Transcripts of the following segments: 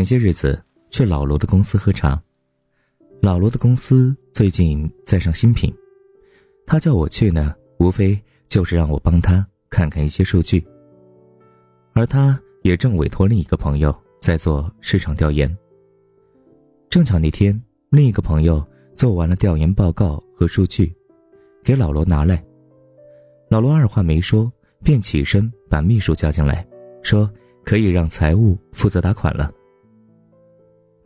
前些日子去老罗的公司喝茶，老罗的公司最近在上新品，他叫我去呢，无非就是让我帮他看看一些数据。而他也正委托另一个朋友在做市场调研。正巧那天，另一个朋友做完了调研报告和数据，给老罗拿来。老罗二话没说，便起身把秘书叫进来，说可以让财务负责打款了。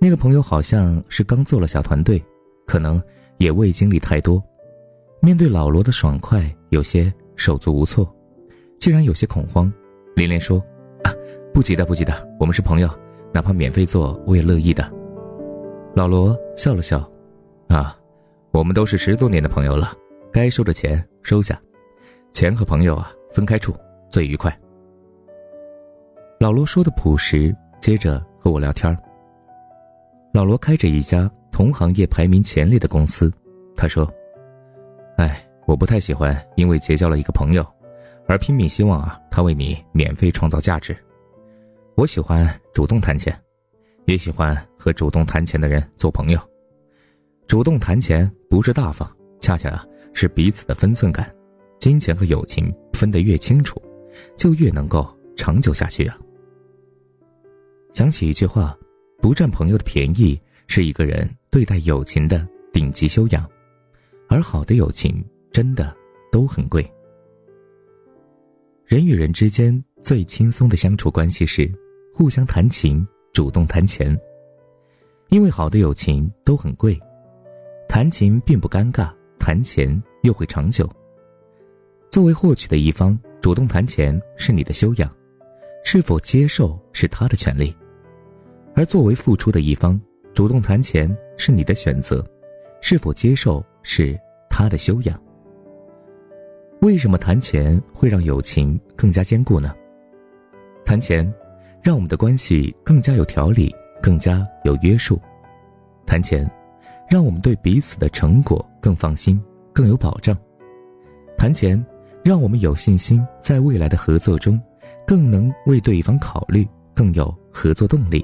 那个朋友好像是刚做了小团队，可能也未经历太多，面对老罗的爽快，有些手足无措，竟然有些恐慌，连连说。啊，不急的，不急的，我们是朋友，哪怕免费做，我也乐意的。老罗笑了笑，啊，我们都是十多年的朋友了，该收的钱收下，钱和朋友啊分开处最愉快。老罗说的朴实，接着和我聊天老罗开着一家同行业排名前列的公司，他说：“哎，我不太喜欢因为结交了一个朋友。”而拼命希望啊，他为你免费创造价值。我喜欢主动谈钱，也喜欢和主动谈钱的人做朋友。主动谈钱不是大方，恰恰啊是彼此的分寸感。金钱和友情分得越清楚，就越能够长久下去啊。想起一句话：不占朋友的便宜，是一个人对待友情的顶级修养。而好的友情，真的都很贵。人与人之间最轻松的相处关系是，互相谈情，主动谈钱。因为好的友情都很贵，谈情并不尴尬，谈钱又会长久。作为获取的一方，主动谈钱是你的修养，是否接受是他的权利；而作为付出的一方，主动谈钱是你的选择，是否接受是他的修养。为什么谈钱会让友情更加坚固呢？谈钱，让我们的关系更加有条理，更加有约束；谈钱，让我们对彼此的成果更放心，更有保障；谈钱，让我们有信心在未来的合作中，更能为对方考虑，更有合作动力；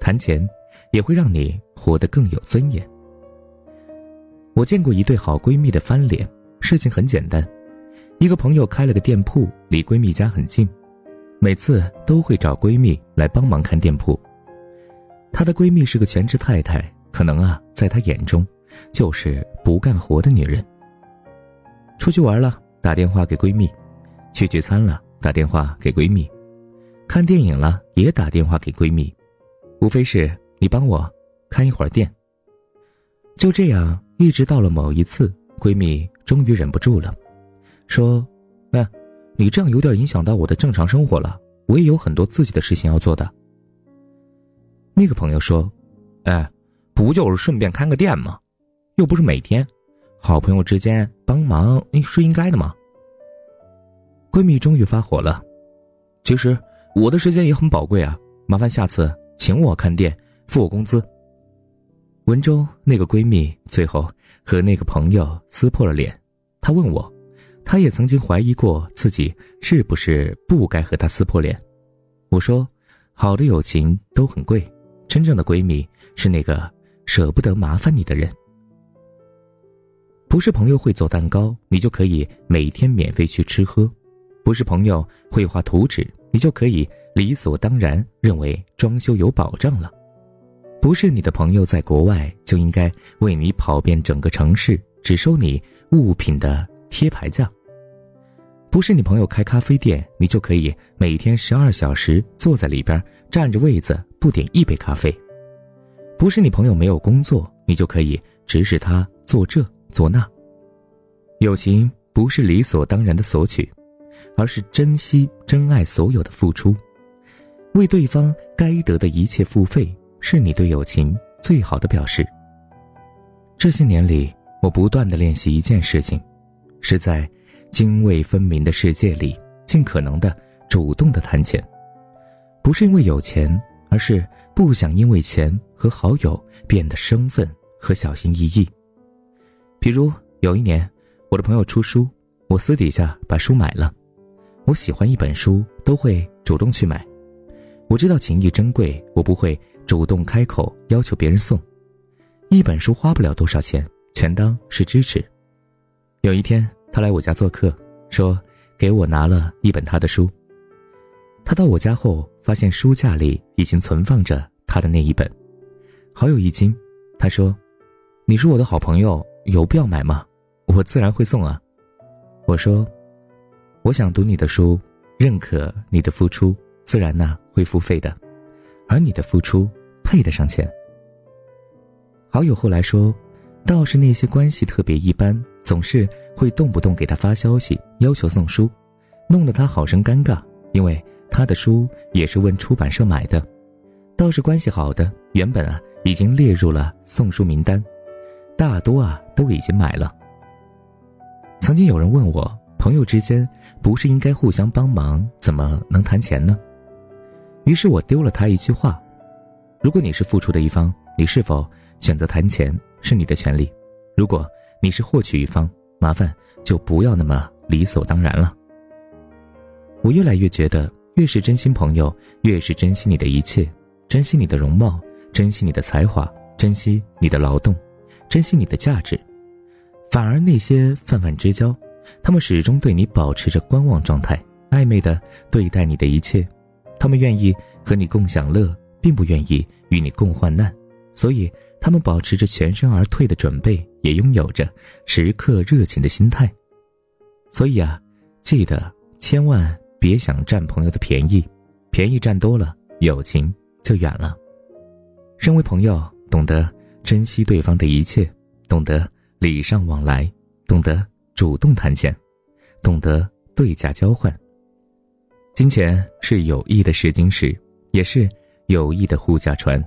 谈钱，也会让你活得更有尊严。我见过一对好闺蜜的翻脸，事情很简单。一个朋友开了个店铺，离闺蜜家很近，每次都会找闺蜜来帮忙看店铺。她的闺蜜是个全职太太，可能啊，在她眼中，就是不干活的女人。出去玩了，打电话给闺蜜；去聚餐了，打电话给闺蜜；看电影了，也打电话给闺蜜。无非是你帮我看一会儿店。就这样，一直到了某一次，闺蜜终于忍不住了。说：“哎，你这样有点影响到我的正常生活了。我也有很多自己的事情要做的。”那个朋友说：“哎，不就是顺便看个店吗？又不是每天，好朋友之间帮忙是应该的吗？”闺蜜终于发火了：“其实我的时间也很宝贵啊，麻烦下次请我看店，付我工资。”文中那个闺蜜最后和那个朋友撕破了脸，她问我。她也曾经怀疑过自己是不是不该和他撕破脸。我说：“好的友情都很贵，真正的闺蜜是那个舍不得麻烦你的人。不是朋友会做蛋糕，你就可以每天免费去吃喝；不是朋友会画图纸，你就可以理所当然认为装修有保障了；不是你的朋友在国外就应该为你跑遍整个城市，只收你物品的贴牌价。”不是你朋友开咖啡店，你就可以每天十二小时坐在里边占着位子不点一杯咖啡；不是你朋友没有工作，你就可以指使他做这做那。友情不是理所当然的索取，而是珍惜、真爱所有的付出，为对方该得的一切付费，是你对友情最好的表示。这些年里，我不断的练习一件事情，是在。泾渭分明的世界里，尽可能的主动的谈钱，不是因为有钱，而是不想因为钱和好友变得生分和小心翼翼。比如有一年，我的朋友出书，我私底下把书买了。我喜欢一本书，都会主动去买。我知道情谊珍贵，我不会主动开口要求别人送，一本书花不了多少钱，全当是支持。有一天，他来我家做客，说给我拿了一本他的书。他到我家后，发现书架里已经存放着他的那一本，好有一惊。他说：“你是我的好朋友，有必要买吗？我自然会送啊。”我说：“我想读你的书，认可你的付出，自然呢会付费的，而你的付出配得上钱。”好友后来说：“倒是那些关系特别一般，总是会动不动给他发消息要求送书，弄得他好生尴尬，因为。”他的书也是问出版社买的，倒是关系好的，原本啊已经列入了送书名单，大多啊都已经买了。曾经有人问我，朋友之间不是应该互相帮忙，怎么能谈钱呢？于是我丢了他一句话：如果你是付出的一方，你是否选择谈钱是你的权利；如果你是获取一方，麻烦就不要那么理所当然了。我越来越觉得。越是真心朋友，越是珍惜你的一切，珍惜你的容貌，珍惜你的才华，珍惜你的劳动，珍惜你的价值。反而那些泛泛之交，他们始终对你保持着观望状态，暧昧的对待你的一切。他们愿意和你共享乐，并不愿意与你共患难，所以他们保持着全身而退的准备，也拥有着时刻热情的心态。所以啊，记得千万。别想占朋友的便宜，便宜占多了，友情就远了。身为朋友，懂得珍惜对方的一切，懂得礼尚往来，懂得主动谈钱，懂得对价交换。金钱是友谊的试金石，也是友谊的护驾船。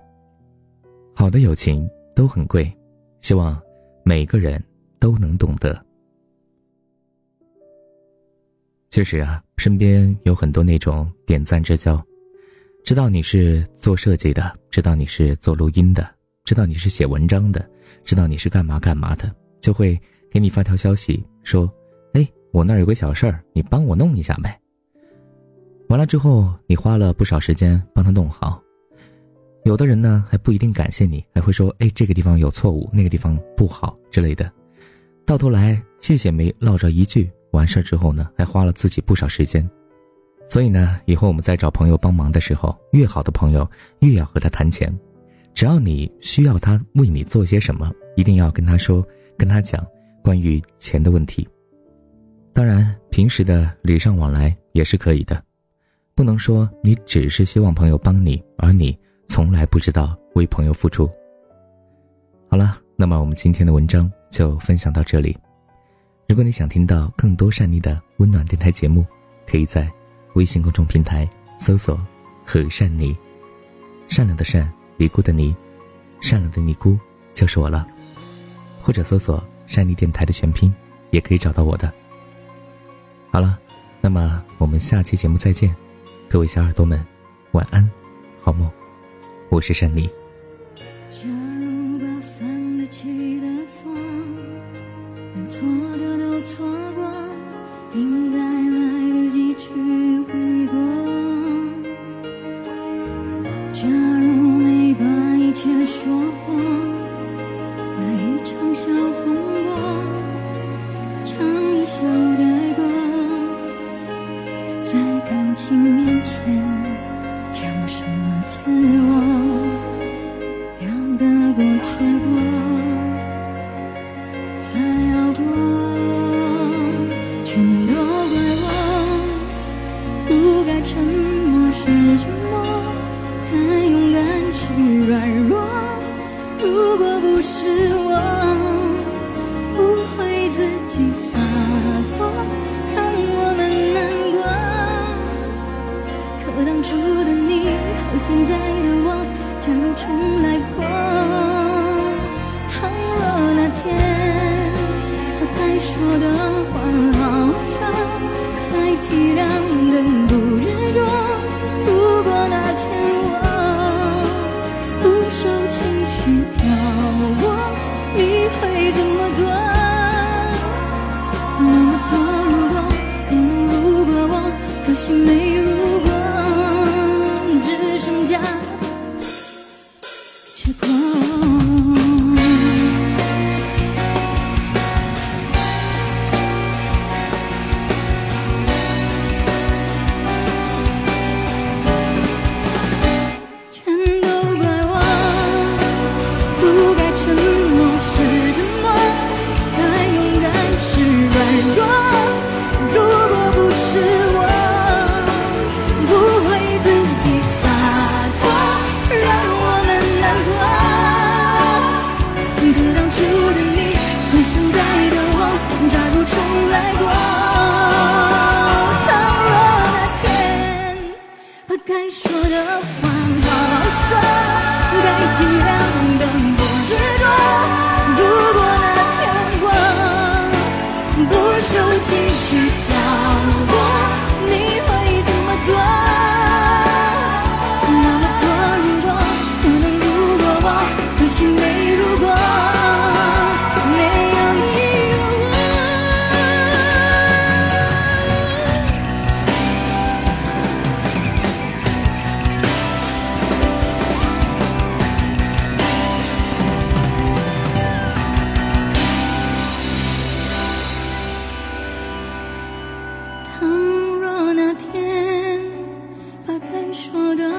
好的友情都很贵，希望每个人都能懂得。确实啊，身边有很多那种点赞之交，知道你是做设计的，知道你是做录音的，知道你是写文章的，知道你是干嘛干嘛的，就会给你发条消息说：“哎，我那儿有个小事儿，你帮我弄一下呗。”完了之后，你花了不少时间帮他弄好，有的人呢还不一定感谢你，还会说：“哎，这个地方有错误，那个地方不好之类的。”到头来，谢谢没落着一句。完事儿之后呢，还花了自己不少时间，所以呢，以后我们在找朋友帮忙的时候，越好的朋友越要和他谈钱。只要你需要他为你做些什么，一定要跟他说，跟他讲关于钱的问题。当然，平时的礼尚往来也是可以的，不能说你只是希望朋友帮你，而你从来不知道为朋友付出。好了，那么我们今天的文章就分享到这里。如果你想听到更多善妮的温暖电台节目，可以在微信公众平台搜索“和善妮”，善良的善，尼姑的尼，善良的尼姑就是我了。或者搜索“山妮电台”的全拼，也可以找到我的。好了，那么我们下期节目再见，各位小耳朵们，晚安，好梦，我是在的我假如重来过倘若那天把该说的你说的。